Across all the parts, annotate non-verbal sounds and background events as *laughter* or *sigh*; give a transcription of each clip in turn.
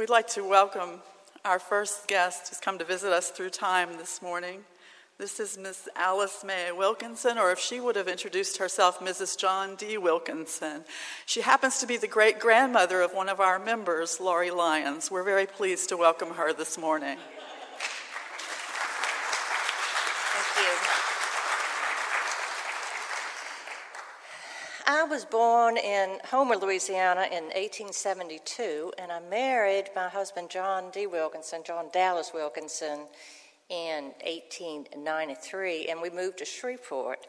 We'd like to welcome our first guest who's come to visit us through time this morning. This is Miss Alice May Wilkinson, or if she would have introduced herself, Mrs. John D. Wilkinson. She happens to be the great grandmother of one of our members, Laurie Lyons. We're very pleased to welcome her this morning. Thank you. I was born in Homer, Louisiana in 1872, and I married my husband, John D. Wilkinson, John Dallas Wilkinson, in 1893, and we moved to Shreveport.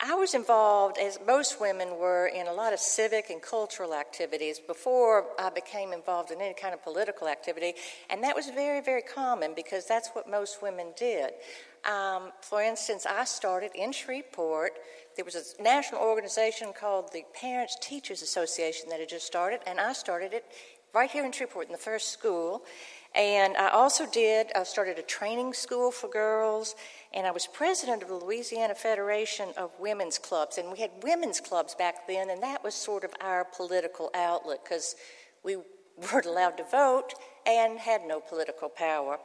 I was involved, as most women were, in a lot of civic and cultural activities before I became involved in any kind of political activity, and that was very, very common because that's what most women did. Um, for instance, I started in Shreveport. There was a national organization called the Parents Teachers Association that had just started, and I started it right here in Shreveport in the first school. And I also did, I started a training school for girls, and I was president of the Louisiana Federation of Women's Clubs. And we had women's clubs back then, and that was sort of our political outlet because we *laughs* weren't allowed to vote and had no political power.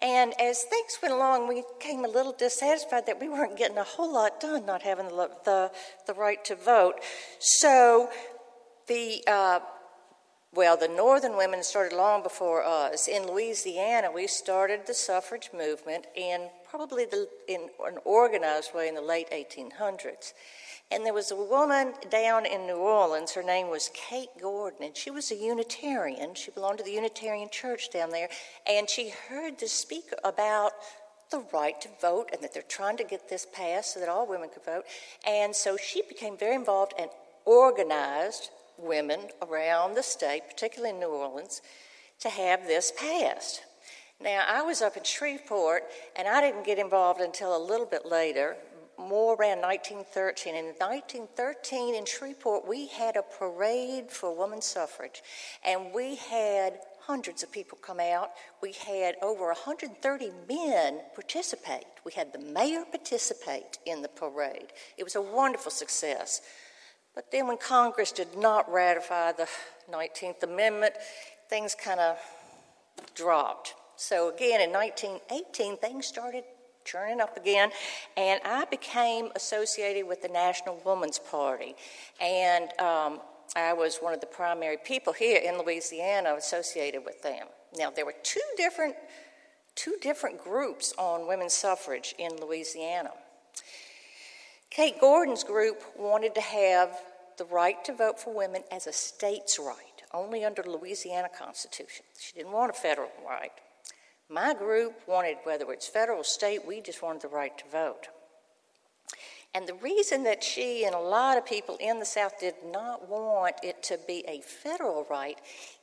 And as things went along, we became a little dissatisfied that we weren't getting a whole lot done, not having the, the, the right to vote. So the uh, well, the Northern women started long before us. In Louisiana, we started the suffrage movement in probably the, in an organized way in the late 1800s. And there was a woman down in New Orleans, her name was Kate Gordon, and she was a Unitarian. She belonged to the Unitarian Church down there, and she heard the speaker about the right to vote and that they're trying to get this passed so that all women could vote. And so she became very involved and organized women around the state, particularly in New Orleans, to have this passed. Now, I was up in Shreveport, and I didn't get involved until a little bit later, more around 1913. In 1913 in Shreveport, we had a parade for women's suffrage, and we had hundreds of people come out. We had over 130 men participate. We had the mayor participate in the parade. It was a wonderful success. But then when Congress did not ratify the 19th Amendment, things kind of dropped. So again, in 1918, things started churning up again, and I became associated with the National Woman's Party. And um, I was one of the primary people here in Louisiana associated with them. Now, there were two different, two different groups on women's suffrage in Louisiana. Kate Gordon's group wanted to have the right to vote for women as a state's right, only under Louisiana Constitution. She didn't want a federal right. My group wanted, whether it's federal or state, we just wanted the right to vote. And the reason that she and a lot of people in the South did not want it to be a federal right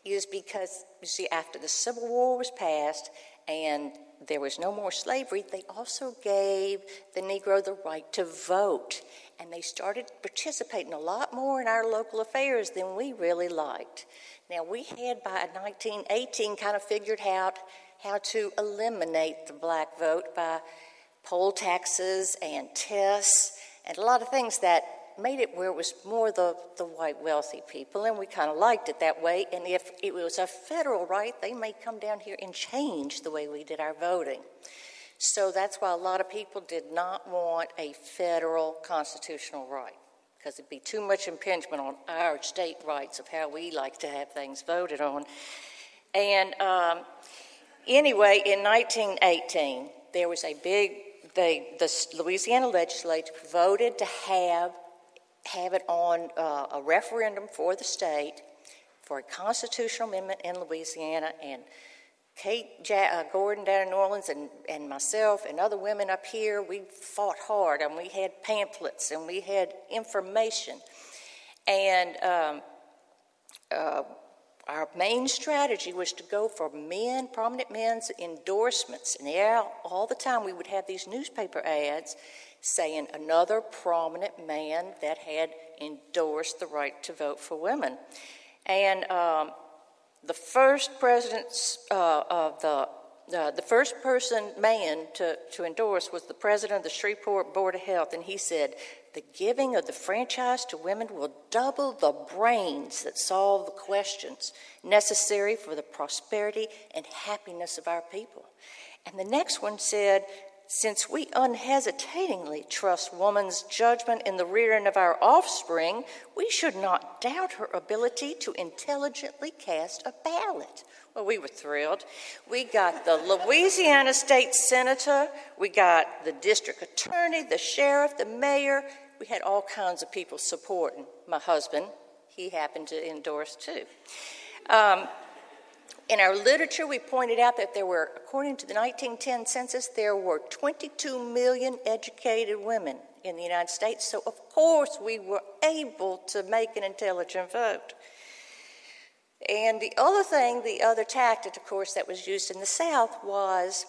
is because, you see, after the Civil War was passed and there was no more slavery, they also gave the Negro the right to vote. And they started participating a lot more in our local affairs than we really liked. Now, we had by 1918 kind of figured out how to eliminate the black vote by poll taxes and tests and a lot of things that made it where it was more the, the white wealthy people, and we kind of liked it that way. And if it was a federal right, they may come down here and change the way we did our voting. So that's why a lot of people did not want a federal constitutional right, because it'd be too much impingement on our state rights of how we like to have things voted on. And um, anyway, in 1918, there was a big they, the Louisiana legislature voted to have have it on uh, a referendum for the state for a constitutional amendment in Louisiana. And Kate ja- uh, Gordon down in New Orleans and, and myself and other women up here, we fought hard and we had pamphlets and we had information. And um, uh, our main strategy was to go for men, prominent men's endorsements. And all the time we would have these newspaper ads saying another prominent man that had endorsed the right to vote for women. And um, the first presidents uh, of the uh, the first person, man, to, to endorse was the president of the Shreveport Board of Health, and he said, The giving of the franchise to women will double the brains that solve the questions necessary for the prosperity and happiness of our people. And the next one said, since we unhesitatingly trust woman's judgment in the rearing of our offspring, we should not doubt her ability to intelligently cast a ballot. Well, we were thrilled. We got the Louisiana State Senator, we got the district attorney, the sheriff, the mayor. We had all kinds of people supporting my husband. He happened to endorse too. Um, in our literature, we pointed out that there were, according to the 1910 census, there were 22 million educated women in the United States. So, of course, we were able to make an intelligent vote. And the other thing, the other tactic, of course, that was used in the South was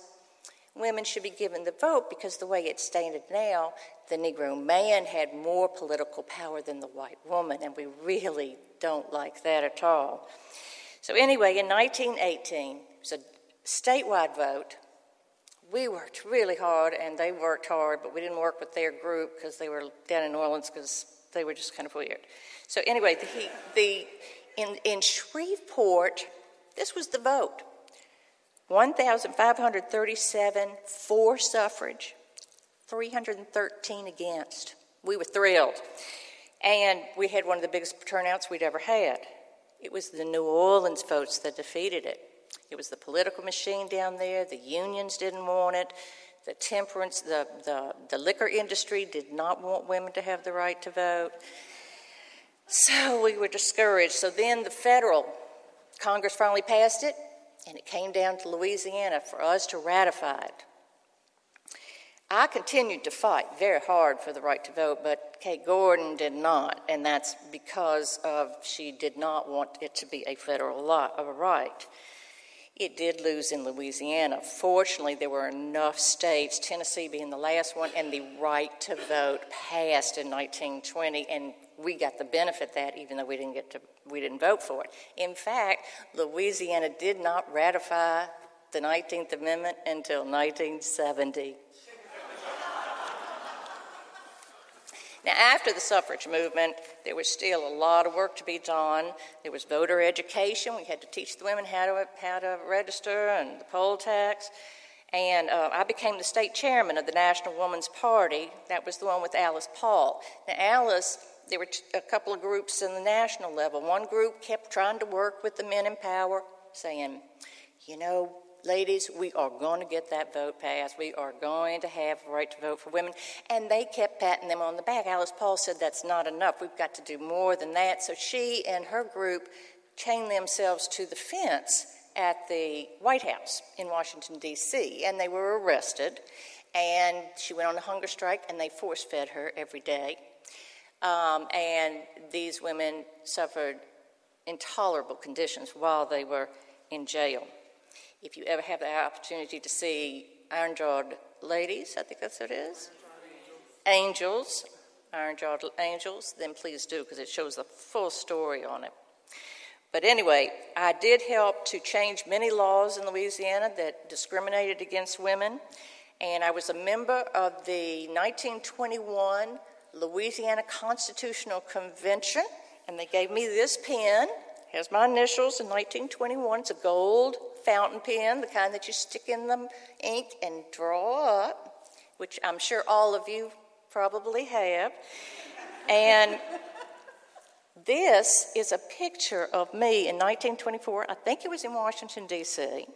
women should be given the vote because the way it's stated now, the Negro man had more political power than the white woman, and we really don't like that at all. So, anyway, in 1918, it was a statewide vote. We worked really hard, and they worked hard, but we didn't work with their group because they were down in New Orleans because they were just kind of weird. So, anyway, the, the, in, in Shreveport, this was the vote 1,537 for suffrage, 313 against. We were thrilled. And we had one of the biggest turnouts we'd ever had. It was the New Orleans votes that defeated it. It was the political machine down there. The unions didn't want it. The temperance, the, the, the liquor industry did not want women to have the right to vote. So we were discouraged. So then the federal Congress finally passed it, and it came down to Louisiana for us to ratify it. I continued to fight very hard for the right to vote, but Kate Gordon did not, and that's because of she did not want it to be a federal law, a right. It did lose in Louisiana. Fortunately, there were enough states, Tennessee being the last one, and the right to vote passed in 1920, and we got the benefit that, even though we didn't get to, we didn't vote for it. In fact, Louisiana did not ratify the 19th Amendment until 1970. Now, after the suffrage movement, there was still a lot of work to be done. There was voter education. We had to teach the women how to, how to register and the poll tax. And uh, I became the state chairman of the National Woman's Party. That was the one with Alice Paul. Now, Alice, there were a couple of groups in the national level. One group kept trying to work with the men in power, saying, you know, ladies, we are going to get that vote passed. We are going to have a right to vote for women. And they kept patting them on the back. Alice Paul said that's not enough. We've got to do more than that. So she and her group chained themselves to the fence at the White House in Washington, D.C., and they were arrested. And she went on a hunger strike, and they force fed her every day. Um, and these women suffered intolerable conditions while they were in jail if you ever have the opportunity to see Iron Jawed Ladies, I think that's what it is. Angels, Iron Jawed Angels, then please do because it shows the full story on it. But anyway, I did help to change many laws in Louisiana that discriminated against women, and I was a member of the 1921 Louisiana Constitutional Convention, and they gave me this pen. Has my initials in 1921. It's a gold fountain pen, the kind that you stick in the ink and draw up, which I'm sure all of you probably have. And this is a picture of me in 1924. I think it was in Washington, D.C.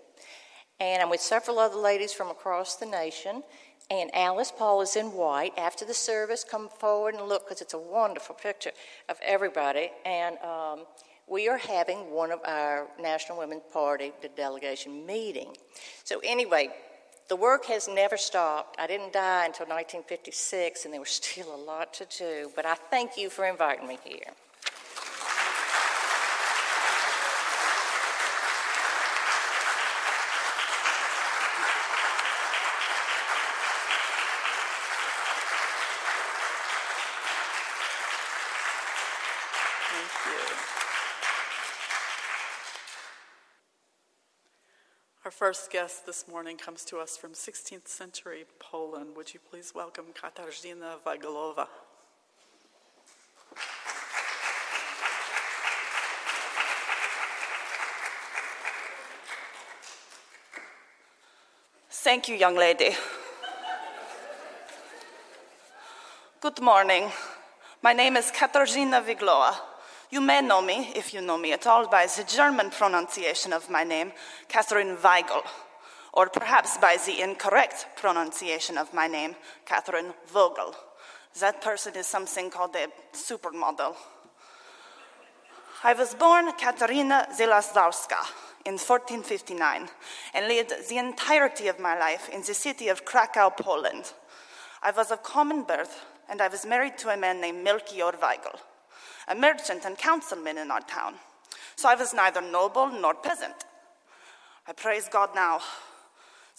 And I'm with several other ladies from across the nation. And Alice Paul is in white. After the service, come forward and look because it's a wonderful picture of everybody. And um, we are having one of our National Women's Party the delegation meeting. So, anyway, the work has never stopped. I didn't die until 1956, and there was *laughs* still a lot to do, but I thank you for inviting me here. Our Our first guest this morning comes to us from 16th century Poland. Would you please welcome Katarzyna Wajglowa? Thank you, young lady. Good morning. My name is Katarzyna Weiglowa. You may know me, if you know me at all, by the German pronunciation of my name, Catherine Weigel, or perhaps by the incorrect pronunciation of my name, Catherine Vogel. That person is something called a supermodel. I was born Katarina Zalaszowska in 1459 and lived the entirety of my life in the city of Krakow, Poland. I was of common birth and I was married to a man named Melchior Weigel, a merchant and councilman in our town. So I was neither noble nor peasant. I praise God now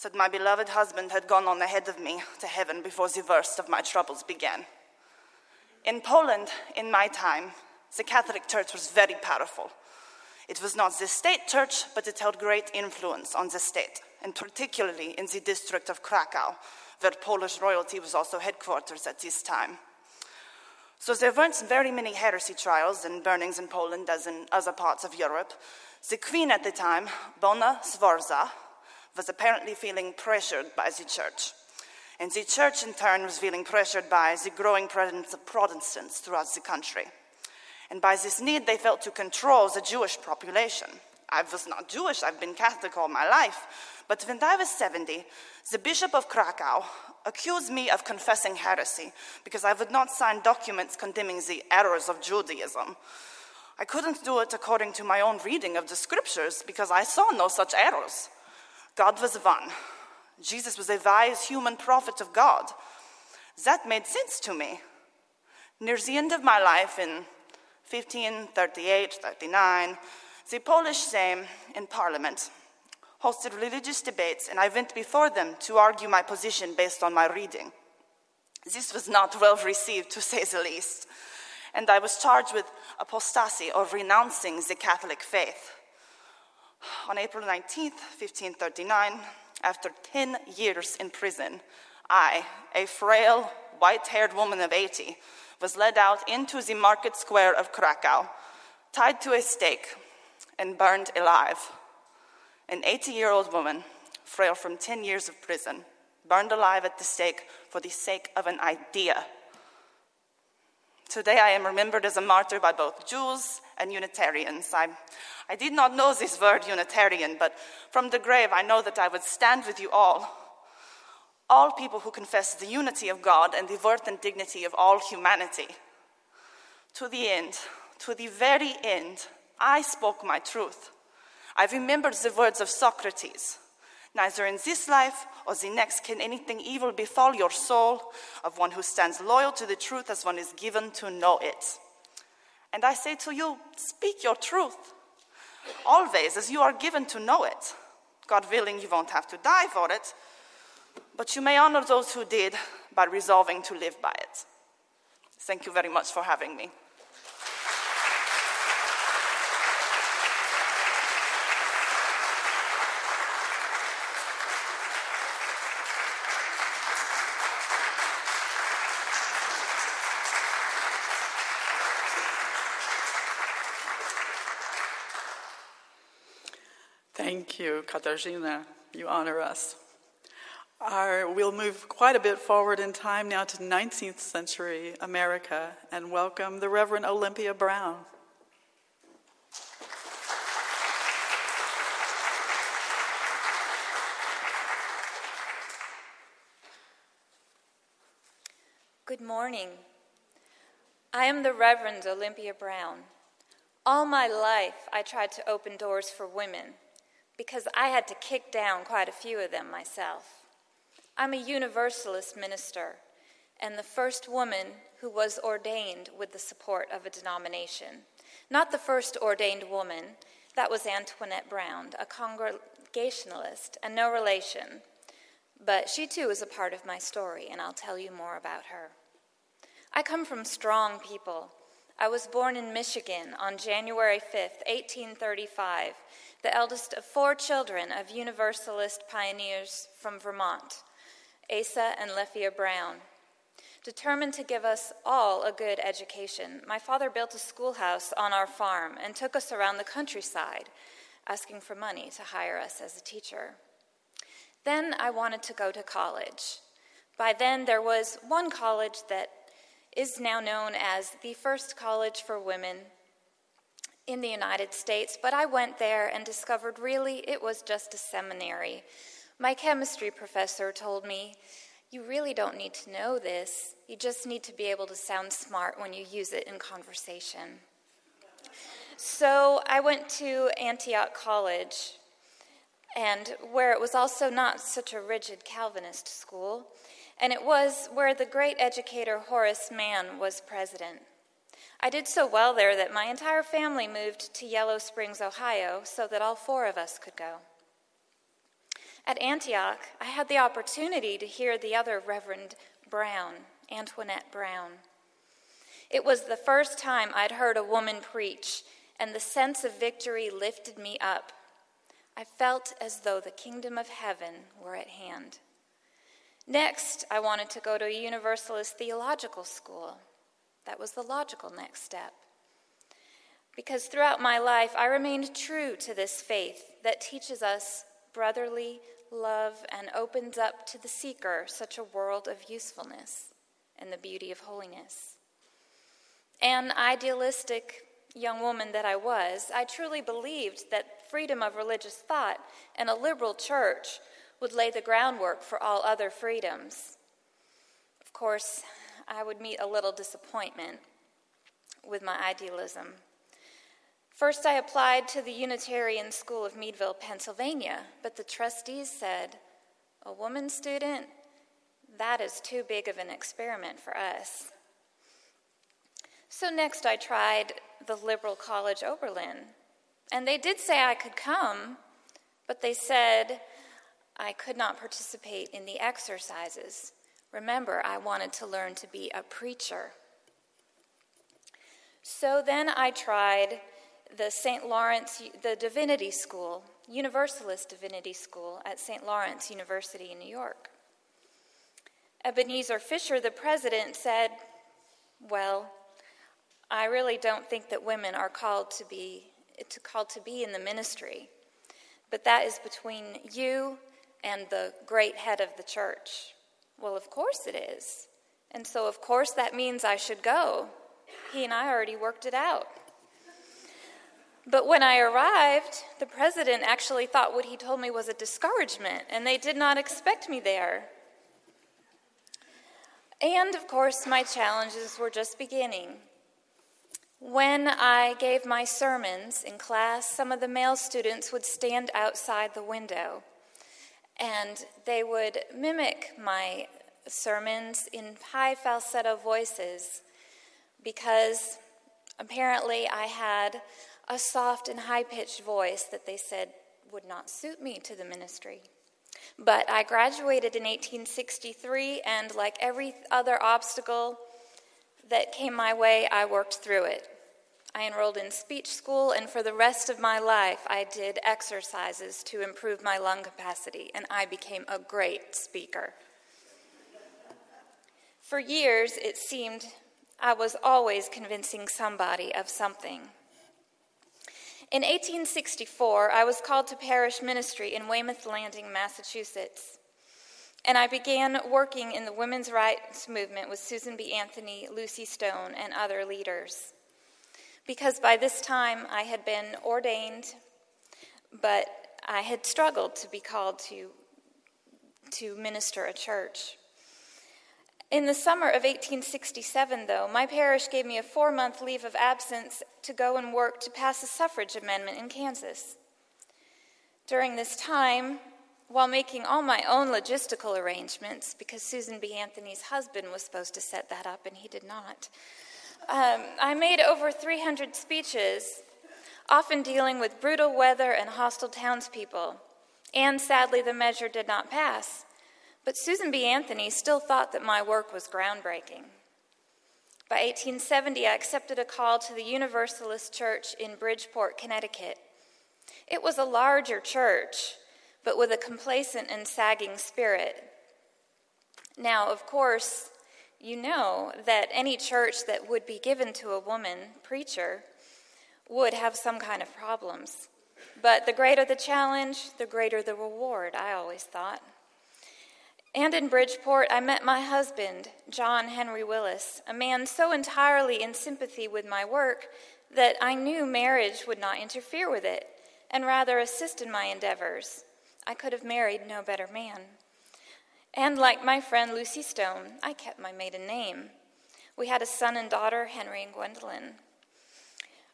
that my beloved husband had gone on ahead of me to heaven before the worst of my troubles began. In Poland, in my time, the Catholic Church was very powerful. It was not the state church, but it held great influence on the state, and particularly in the district of Krakow, where Polish royalty was also headquarters at this time. So there weren't very many heresy trials and burnings in Poland as in other parts of Europe. The queen at the time, Bona Sforza, was apparently feeling pressured by the church. And the church, in turn, was feeling pressured by the growing presence of Protestants throughout the country. And by this need, they felt to control the Jewish population. I was not Jewish, I've been Catholic all my life. But when I was 70, the Bishop of Krakow accused me of confessing heresy because I would not sign documents condemning the errors of Judaism. I couldn't do it according to my own reading of the scriptures because I saw no such errors. God was one. Jesus was a wise human prophet of God. That made sense to me. Near the end of my life in 1538 39, the Polish Sejm in Parliament hosted religious debates, and I went before them to argue my position based on my reading. This was not well received, to say the least, and I was charged with apostasy or renouncing the Catholic faith. On April 19th, 1539, after 10 years in prison, I, a frail, white haired woman of 80, was led out into the market square of Krakow, tied to a stake, and burned alive. An 80 year old woman, frail from 10 years of prison, burned alive at the stake for the sake of an idea. Today I am remembered as a martyr by both Jews and Unitarians. I, I did not know this word Unitarian, but from the grave I know that I would stand with you all all people who confess the unity of God and the worth and dignity of all humanity. To the end, to the very end, I spoke my truth. I remembered the words of Socrates Neither in this life or the next can anything evil befall your soul, of one who stands loyal to the truth as one is given to know it. And I say to you, speak your truth, always as you are given to know it. God willing, you won't have to die for it, but you may honor those who did by resolving to live by it. Thank you very much for having me. Thank you, Katarzyna. You honor us. Our, we'll move quite a bit forward in time now to 19th century America and welcome the Reverend Olympia Brown. Good morning. I am the Reverend Olympia Brown. All my life, I tried to open doors for women because I had to kick down quite a few of them myself. I'm a Universalist minister and the first woman who was ordained with the support of a denomination. Not the first ordained woman, that was Antoinette Brown, a Congregationalist and no relation. But she too is a part of my story, and I'll tell you more about her. I come from strong people. I was born in Michigan on January 5, 1835, the eldest of four children of Universalist pioneers from Vermont, Asa and Lephia Brown. Determined to give us all a good education, my father built a schoolhouse on our farm and took us around the countryside, asking for money to hire us as a teacher. Then I wanted to go to college. By then, there was one college that is now known as the first college for women in the United States, but I went there and discovered really it was just a seminary. My chemistry professor told me, You really don't need to know this, you just need to be able to sound smart when you use it in conversation. So I went to Antioch College, and where it was also not such a rigid Calvinist school, and it was where the great educator Horace Mann was president. I did so well there that my entire family moved to Yellow Springs, Ohio, so that all four of us could go. At Antioch, I had the opportunity to hear the other Reverend Brown, Antoinette Brown. It was the first time I'd heard a woman preach, and the sense of victory lifted me up. I felt as though the kingdom of heaven were at hand. Next, I wanted to go to a Universalist theological school. That was the logical next step. Because throughout my life, I remained true to this faith that teaches us brotherly love and opens up to the seeker such a world of usefulness and the beauty of holiness. An idealistic young woman that I was, I truly believed that freedom of religious thought and a liberal church would lay the groundwork for all other freedoms. Of course, I would meet a little disappointment with my idealism. First, I applied to the Unitarian School of Meadville, Pennsylvania, but the trustees said, A woman student? That is too big of an experiment for us. So, next, I tried the Liberal College Oberlin. And they did say I could come, but they said I could not participate in the exercises. Remember, I wanted to learn to be a preacher. So then I tried the St. Lawrence, the Divinity School, Universalist Divinity School at St. Lawrence University in New York. Ebenezer Fisher, the president, said, Well, I really don't think that women are called to be to, called to be in the ministry, but that is between you and the great head of the church. Well, of course it is. And so, of course, that means I should go. He and I already worked it out. But when I arrived, the president actually thought what he told me was a discouragement, and they did not expect me there. And of course, my challenges were just beginning. When I gave my sermons in class, some of the male students would stand outside the window and they would mimic my sermons in high falsetto voices because apparently I had a soft and high pitched voice that they said would not suit me to the ministry. But I graduated in 1863, and like every other obstacle that came my way, I worked through it. I enrolled in speech school, and for the rest of my life, I did exercises to improve my lung capacity, and I became a great speaker. For years, it seemed I was always convincing somebody of something. In 1864, I was called to parish ministry in Weymouth Landing, Massachusetts. And I began working in the women's rights movement with Susan B. Anthony, Lucy Stone, and other leaders because by this time I had been ordained, but I had struggled to be called to, to minister a church. In the summer of 1867, though, my parish gave me a four month leave of absence to go and work to pass a suffrage amendment in Kansas. During this time, while making all my own logistical arrangements, because Susan B. Anthony's husband was supposed to set that up and he did not, um, I made over 300 speeches, often dealing with brutal weather and hostile townspeople. And sadly, the measure did not pass. But Susan B. Anthony still thought that my work was groundbreaking. By 1870, I accepted a call to the Universalist Church in Bridgeport, Connecticut. It was a larger church, but with a complacent and sagging spirit. Now, of course, you know that any church that would be given to a woman preacher would have some kind of problems. But the greater the challenge, the greater the reward, I always thought. And in Bridgeport, I met my husband, John Henry Willis, a man so entirely in sympathy with my work that I knew marriage would not interfere with it and rather assist in my endeavors. I could have married no better man. And like my friend Lucy Stone, I kept my maiden name. We had a son and daughter, Henry and Gwendolyn.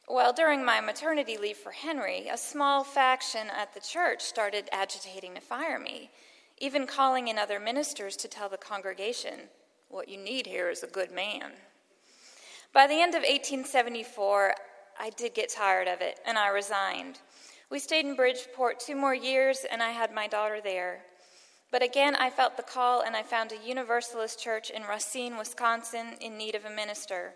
Well, during my maternity leave for Henry, a small faction at the church started agitating to fire me, even calling in other ministers to tell the congregation, What you need here is a good man. By the end of 1874, I did get tired of it, and I resigned. We stayed in Bridgeport two more years, and I had my daughter there. But again, I felt the call, and I found a Universalist church in Racine, Wisconsin, in need of a minister.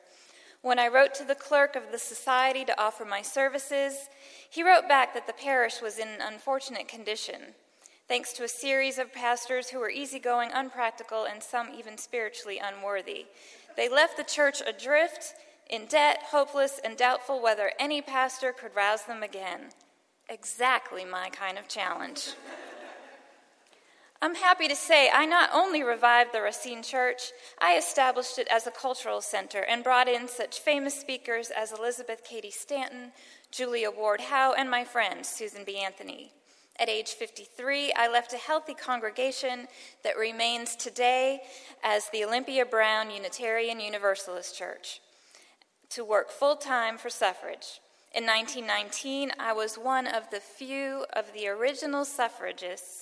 When I wrote to the clerk of the society to offer my services, he wrote back that the parish was in an unfortunate condition, thanks to a series of pastors who were easygoing, unpractical, and some even spiritually unworthy. They left the church adrift, in debt, hopeless, and doubtful whether any pastor could rouse them again. Exactly my kind of challenge. I'm happy to say I not only revived the Racine Church, I established it as a cultural center and brought in such famous speakers as Elizabeth Cady Stanton, Julia Ward Howe, and my friend Susan B. Anthony. At age 53, I left a healthy congregation that remains today as the Olympia Brown Unitarian Universalist Church to work full time for suffrage. In 1919, I was one of the few of the original suffragists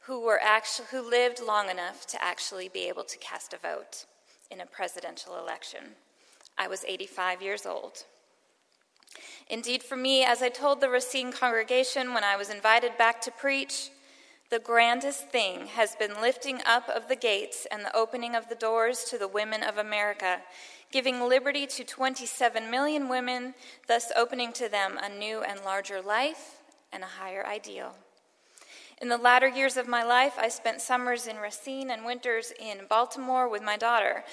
who, were actually, who lived long enough to actually be able to cast a vote in a presidential election. I was 85 years old. Indeed, for me, as I told the Racine congregation when I was invited back to preach, the grandest thing has been lifting up of the gates and the opening of the doors to the women of America giving liberty to 27 million women, thus opening to them a new and larger life and a higher ideal. In the latter years of my life, I spent summers in Racine and winters in Baltimore with my daughter.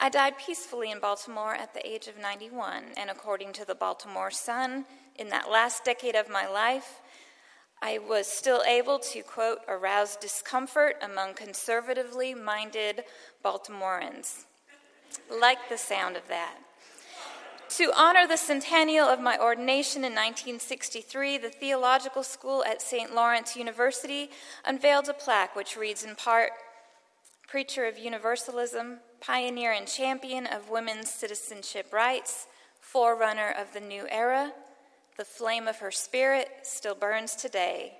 I died peacefully in Baltimore at the age of 91, and according to the Baltimore Sun, in that last decade of my life, I was still able to, quote, arouse discomfort among conservatively minded Baltimoreans like the sound of that. To honor the centennial of my ordination in 1963, the Theological School at St. Lawrence University unveiled a plaque which reads in part Preacher of Universalism, pioneer and champion of women's citizenship rights, forerunner of the new era, the flame of her spirit still burns today.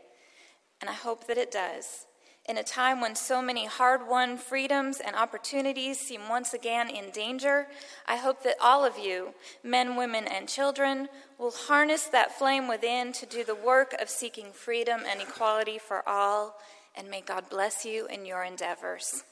And I hope that it does in a time when so many hard won freedoms and opportunities seem once again in danger, I hope that all of you, men, women, and children, will harness that flame within to do the work of seeking freedom and equality for all, and may God bless you in your endeavors.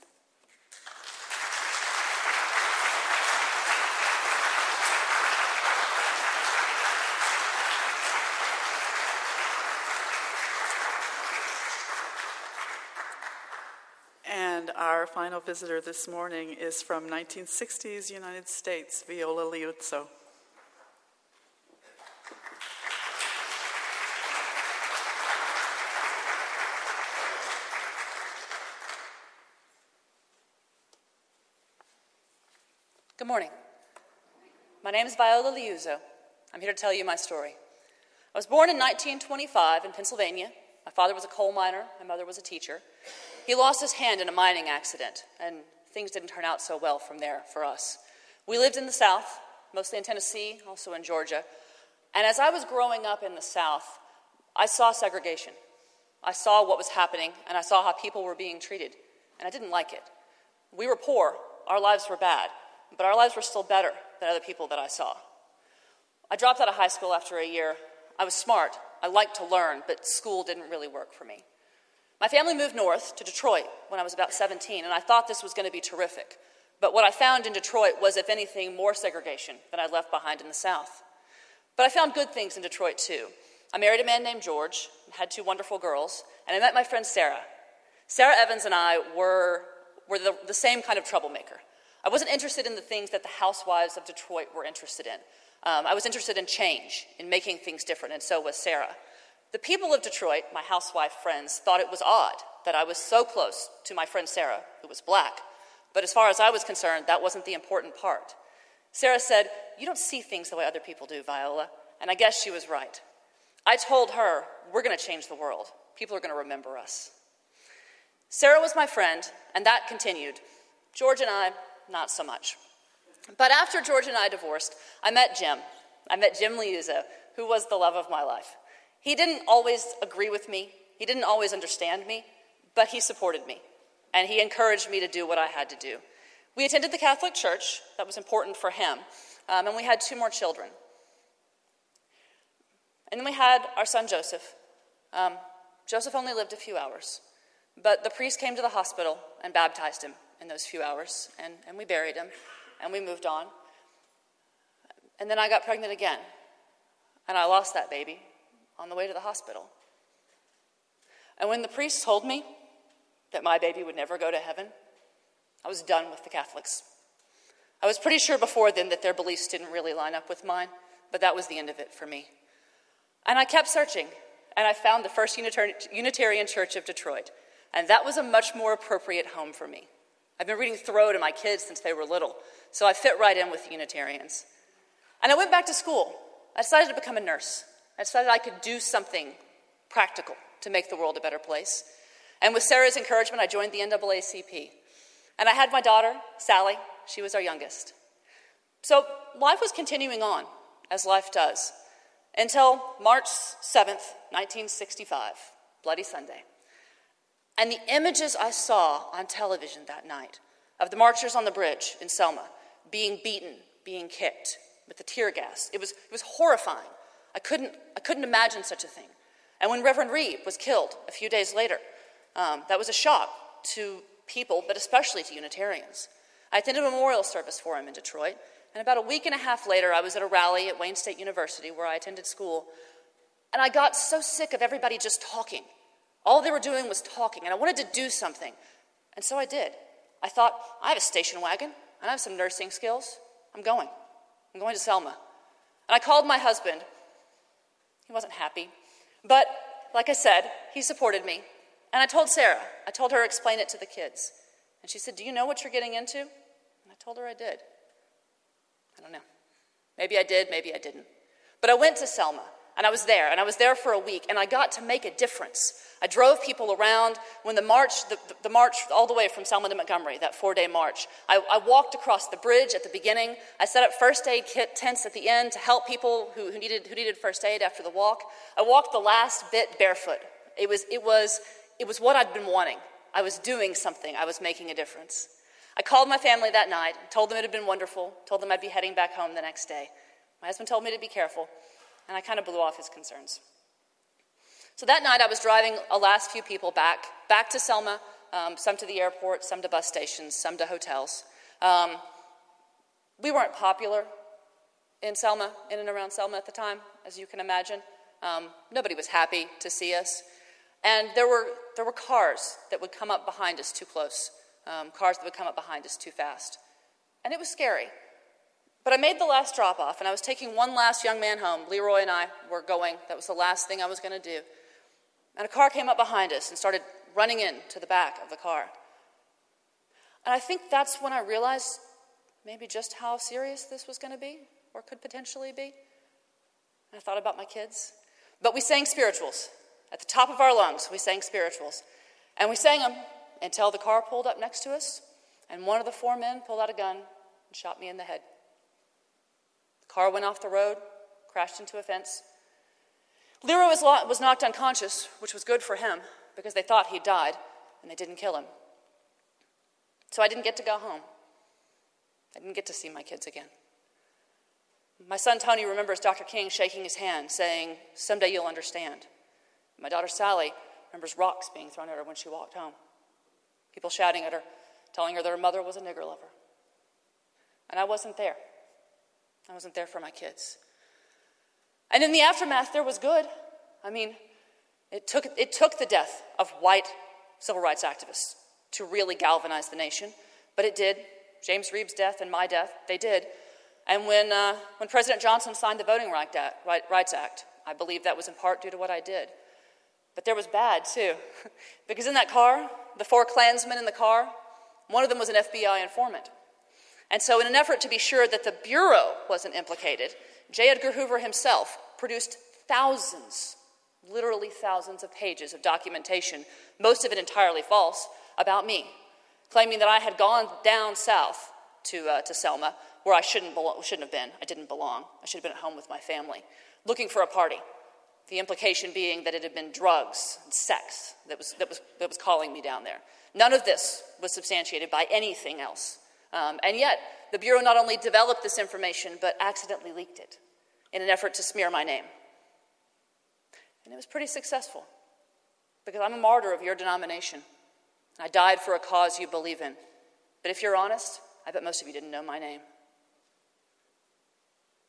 Our final visitor this morning is from 1960s United States, Viola Liuzzo. Good morning. My name is Viola Liuzzo. I'm here to tell you my story. I was born in 1925 in Pennsylvania. My father was a coal miner, my mother was a teacher. He lost his hand in a mining accident, and things didn't turn out so well from there for us. We lived in the South, mostly in Tennessee, also in Georgia. And as I was growing up in the South, I saw segregation. I saw what was happening, and I saw how people were being treated, and I didn't like it. We were poor, our lives were bad, but our lives were still better than other people that I saw. I dropped out of high school after a year. I was smart, I liked to learn, but school didn't really work for me. My family moved north to Detroit when I was about 17, and I thought this was going to be terrific. But what I found in Detroit was, if anything, more segregation than I left behind in the South. But I found good things in Detroit too. I married a man named George, had two wonderful girls, and I met my friend Sarah. Sarah Evans and I were, were the, the same kind of troublemaker. I wasn't interested in the things that the housewives of Detroit were interested in. Um, I was interested in change, in making things different, and so was Sarah. The people of Detroit, my housewife friends, thought it was odd that I was so close to my friend Sarah, who was black. But as far as I was concerned, that wasn't the important part. Sarah said, You don't see things the way other people do, Viola. And I guess she was right. I told her, We're going to change the world. People are going to remember us. Sarah was my friend, and that continued. George and I, not so much. But after George and I divorced, I met Jim. I met Jim Liuzzo, who was the love of my life. He didn't always agree with me, he didn't always understand me, but he supported me, and he encouraged me to do what I had to do. We attended the Catholic Church, that was important for him, um, and we had two more children. And then we had our son Joseph. Um, Joseph only lived a few hours, but the priest came to the hospital and baptized him in those few hours, and, and we buried him, and we moved on. And then I got pregnant again, and I lost that baby on the way to the hospital. And when the priest told me that my baby would never go to heaven, I was done with the Catholics. I was pretty sure before then that their beliefs didn't really line up with mine, but that was the end of it for me. And I kept searching, and I found the First Unitarian Church of Detroit, and that was a much more appropriate home for me. I've been reading Thoreau to my kids since they were little, so I fit right in with the Unitarians. And I went back to school. I decided to become a nurse. I decided I could do something practical to make the world a better place. And with Sarah's encouragement, I joined the NAACP. And I had my daughter, Sally. She was our youngest. So life was continuing on, as life does, until March 7th, 1965, Bloody Sunday. And the images I saw on television that night of the marchers on the bridge in Selma being beaten, being kicked with the tear gas, it was, it was horrifying. I couldn't, I couldn't imagine such a thing. And when Reverend Reeb was killed a few days later, um, that was a shock to people, but especially to Unitarians. I attended a memorial service for him in Detroit, and about a week and a half later, I was at a rally at Wayne State University where I attended school, and I got so sick of everybody just talking. All they were doing was talking, and I wanted to do something. And so I did. I thought, I have a station wagon, and I have some nursing skills. I'm going. I'm going to Selma. And I called my husband. He wasn't happy. But like I said, he supported me. And I told Sarah, I told her explain it to the kids. And she said, Do you know what you're getting into? And I told her I did. I don't know. Maybe I did, maybe I didn't. But I went to Selma, and I was there, and I was there for a week, and I got to make a difference. I drove people around when the march, the, the march all the way from Selma to Montgomery, that four day march. I, I, walked across the bridge at the beginning. I set up first aid kit tents at the end to help people who, who, needed, who needed first aid after the walk. I walked the last bit barefoot. It was, it, was, it was what I'd been wanting. I was doing something, I was making a difference. I called my family that night, told them it had been wonderful, told them I'd be heading back home the next day. My husband told me to be careful, and I kind of blew off his concerns. So that night, I was driving a last few people back, back to Selma, um, some to the airport, some to bus stations, some to hotels. Um, we weren't popular in Selma, in and around Selma at the time, as you can imagine. Um, nobody was happy to see us. And there were, there were cars that would come up behind us too close, um, cars that would come up behind us too fast. And it was scary. But I made the last drop off, and I was taking one last young man home. Leroy and I were going. That was the last thing I was going to do. And a car came up behind us and started running into the back of the car. And I think that's when I realized maybe just how serious this was going to be, or could potentially be. And I thought about my kids. But we sang spirituals. At the top of our lungs, we sang spirituals. And we sang them until the car pulled up next to us, and one of the four men pulled out a gun and shot me in the head. Car went off the road, crashed into a fence. Leroy was, was knocked unconscious, which was good for him because they thought he'd died and they didn't kill him. So I didn't get to go home. I didn't get to see my kids again. My son Tony remembers Dr. King shaking his hand, saying, Someday you'll understand. My daughter Sally remembers rocks being thrown at her when she walked home. People shouting at her, telling her that her mother was a nigger lover. and I wasn't there. I wasn't there for my kids. And in the aftermath, there was good. I mean, it took, it took the death of white civil rights activists to really galvanize the nation, but it did. James Reeb's death and my death, they did. And when, uh, when President Johnson signed the Voting Rights Act, I believe that was in part due to what I did. But there was bad, too. *laughs* because in that car, the four Klansmen in the car, one of them was an FBI informant. And so, in an effort to be sure that the Bureau wasn't implicated, J. Edgar Hoover himself produced thousands, literally thousands of pages of documentation, most of it entirely false, about me, claiming that I had gone down south to, uh, to Selma where I shouldn't, shouldn't have been. I didn't belong. I should have been at home with my family, looking for a party. The implication being that it had been drugs and sex that was, that was, that was calling me down there. None of this was substantiated by anything else. Um, and yet, the Bureau not only developed this information, but accidentally leaked it in an effort to smear my name. And it was pretty successful because I'm a martyr of your denomination. I died for a cause you believe in. But if you're honest, I bet most of you didn't know my name.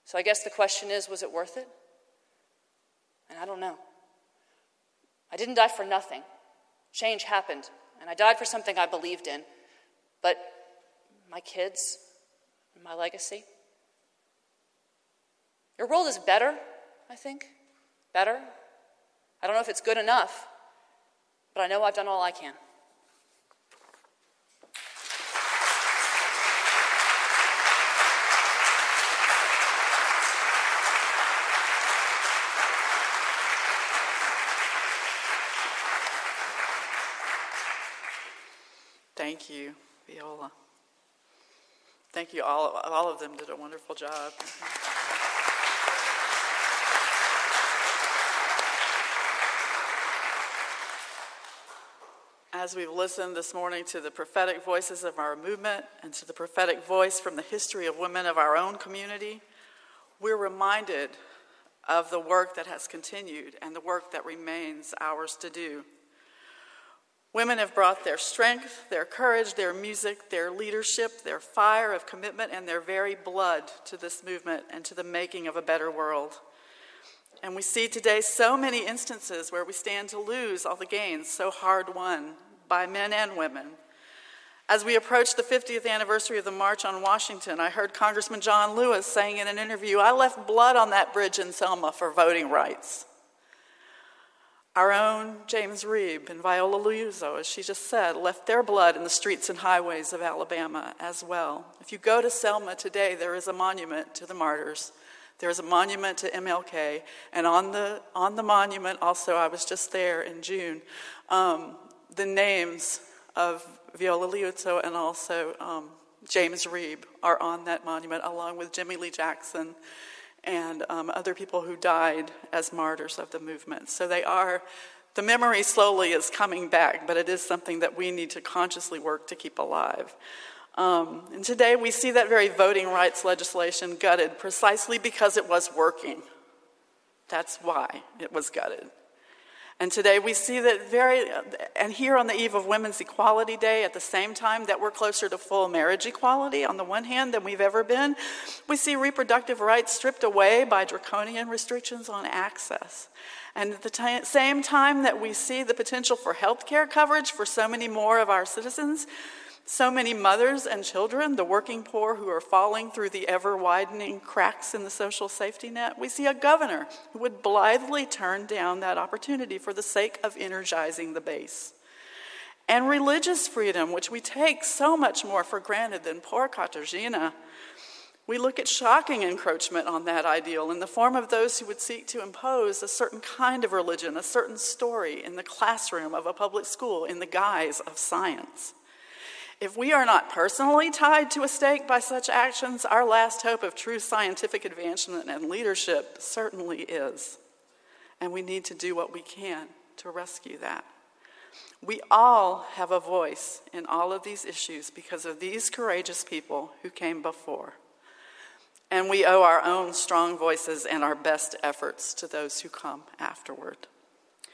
So I guess the question is was it worth it? And I don't know. I didn't die for nothing. Change happened, and I died for something I believed in. But my kids, and my legacy, your world is better, I think. Better. I don't know if it's good enough, but I know I've done all I can. Thank you, Viola. Thank you. All, all of them did a wonderful job. As we've listened this morning to the prophetic voices of our movement and to the prophetic voice from the history of women of our own community, we're reminded of the work that has continued and the work that remains ours to do. Women have brought their strength, their courage, their music, their leadership, their fire of commitment, and their very blood to this movement and to the making of a better world. And we see today so many instances where we stand to lose all the gains so hard won by men and women. As we approach the 50th anniversary of the March on Washington, I heard Congressman John Lewis saying in an interview, I left blood on that bridge in Selma for voting rights. Our own James Reeb and Viola Liuzzo, as she just said, left their blood in the streets and highways of Alabama as well. If you go to Selma today, there is a monument to the martyrs. There is a monument to MLK, and on the on the monument, also, I was just there in June. Um, the names of Viola Liuzzo and also um, James Reeb are on that monument, along with Jimmie Lee Jackson and um, other people who died as martyrs of the movement. So they are, the memory slowly is coming back, but it is something that we need to consciously work to keep alive. Um, and today we see that very voting rights legislation gutted precisely because it was working. That's why it was gutted. And today we see that very, and here on the eve of Women's Equality Day, at the same time that we're closer to full marriage equality on the one hand than we've ever been, we see reproductive rights stripped away by draconian restrictions on access. And at the t- same time that we see the potential for health care coverage for so many more of our citizens, so many mothers and children, the working poor who are falling through the ever widening cracks in the social safety net, we see a governor who would blithely turn down that opportunity for the sake of energizing the base. And religious freedom, which we take so much more for granted than poor Katarzyna. We look at shocking encroachment on that ideal in the form of those who would seek to impose a certain kind of religion, a certain story in the classroom of a public school in the guise of science. If we are not personally tied to a stake by such actions, our last hope of true scientific advancement and leadership certainly is. And we need to do what we can to rescue that. We all have a voice in all of these issues because of these courageous people who came before. And we owe our own strong voices and our best efforts to those who come afterward.